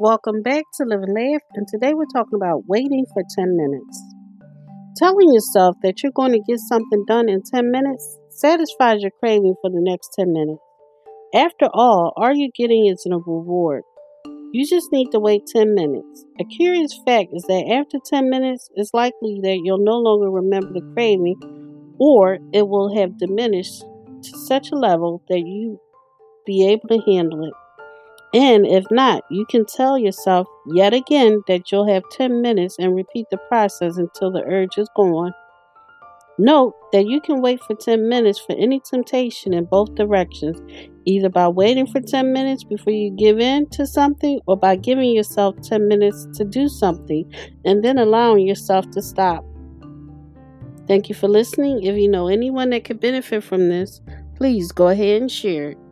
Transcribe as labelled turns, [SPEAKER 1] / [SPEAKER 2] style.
[SPEAKER 1] Welcome back to Live and Laugh, and today we're talking about waiting for 10 minutes. Telling yourself that you're going to get something done in 10 minutes satisfies your craving for the next 10 minutes. After all, all you're getting is a reward. You just need to wait 10 minutes. A curious fact is that after 10 minutes, it's likely that you'll no longer remember the craving or it will have diminished to such a level that you be able to handle it. And if not, you can tell yourself yet again that you'll have 10 minutes and repeat the process until the urge is gone. Note that you can wait for 10 minutes for any temptation in both directions, either by waiting for 10 minutes before you give in to something or by giving yourself 10 minutes to do something and then allowing yourself to stop. Thank you for listening. If you know anyone that could benefit from this, please go ahead and share it.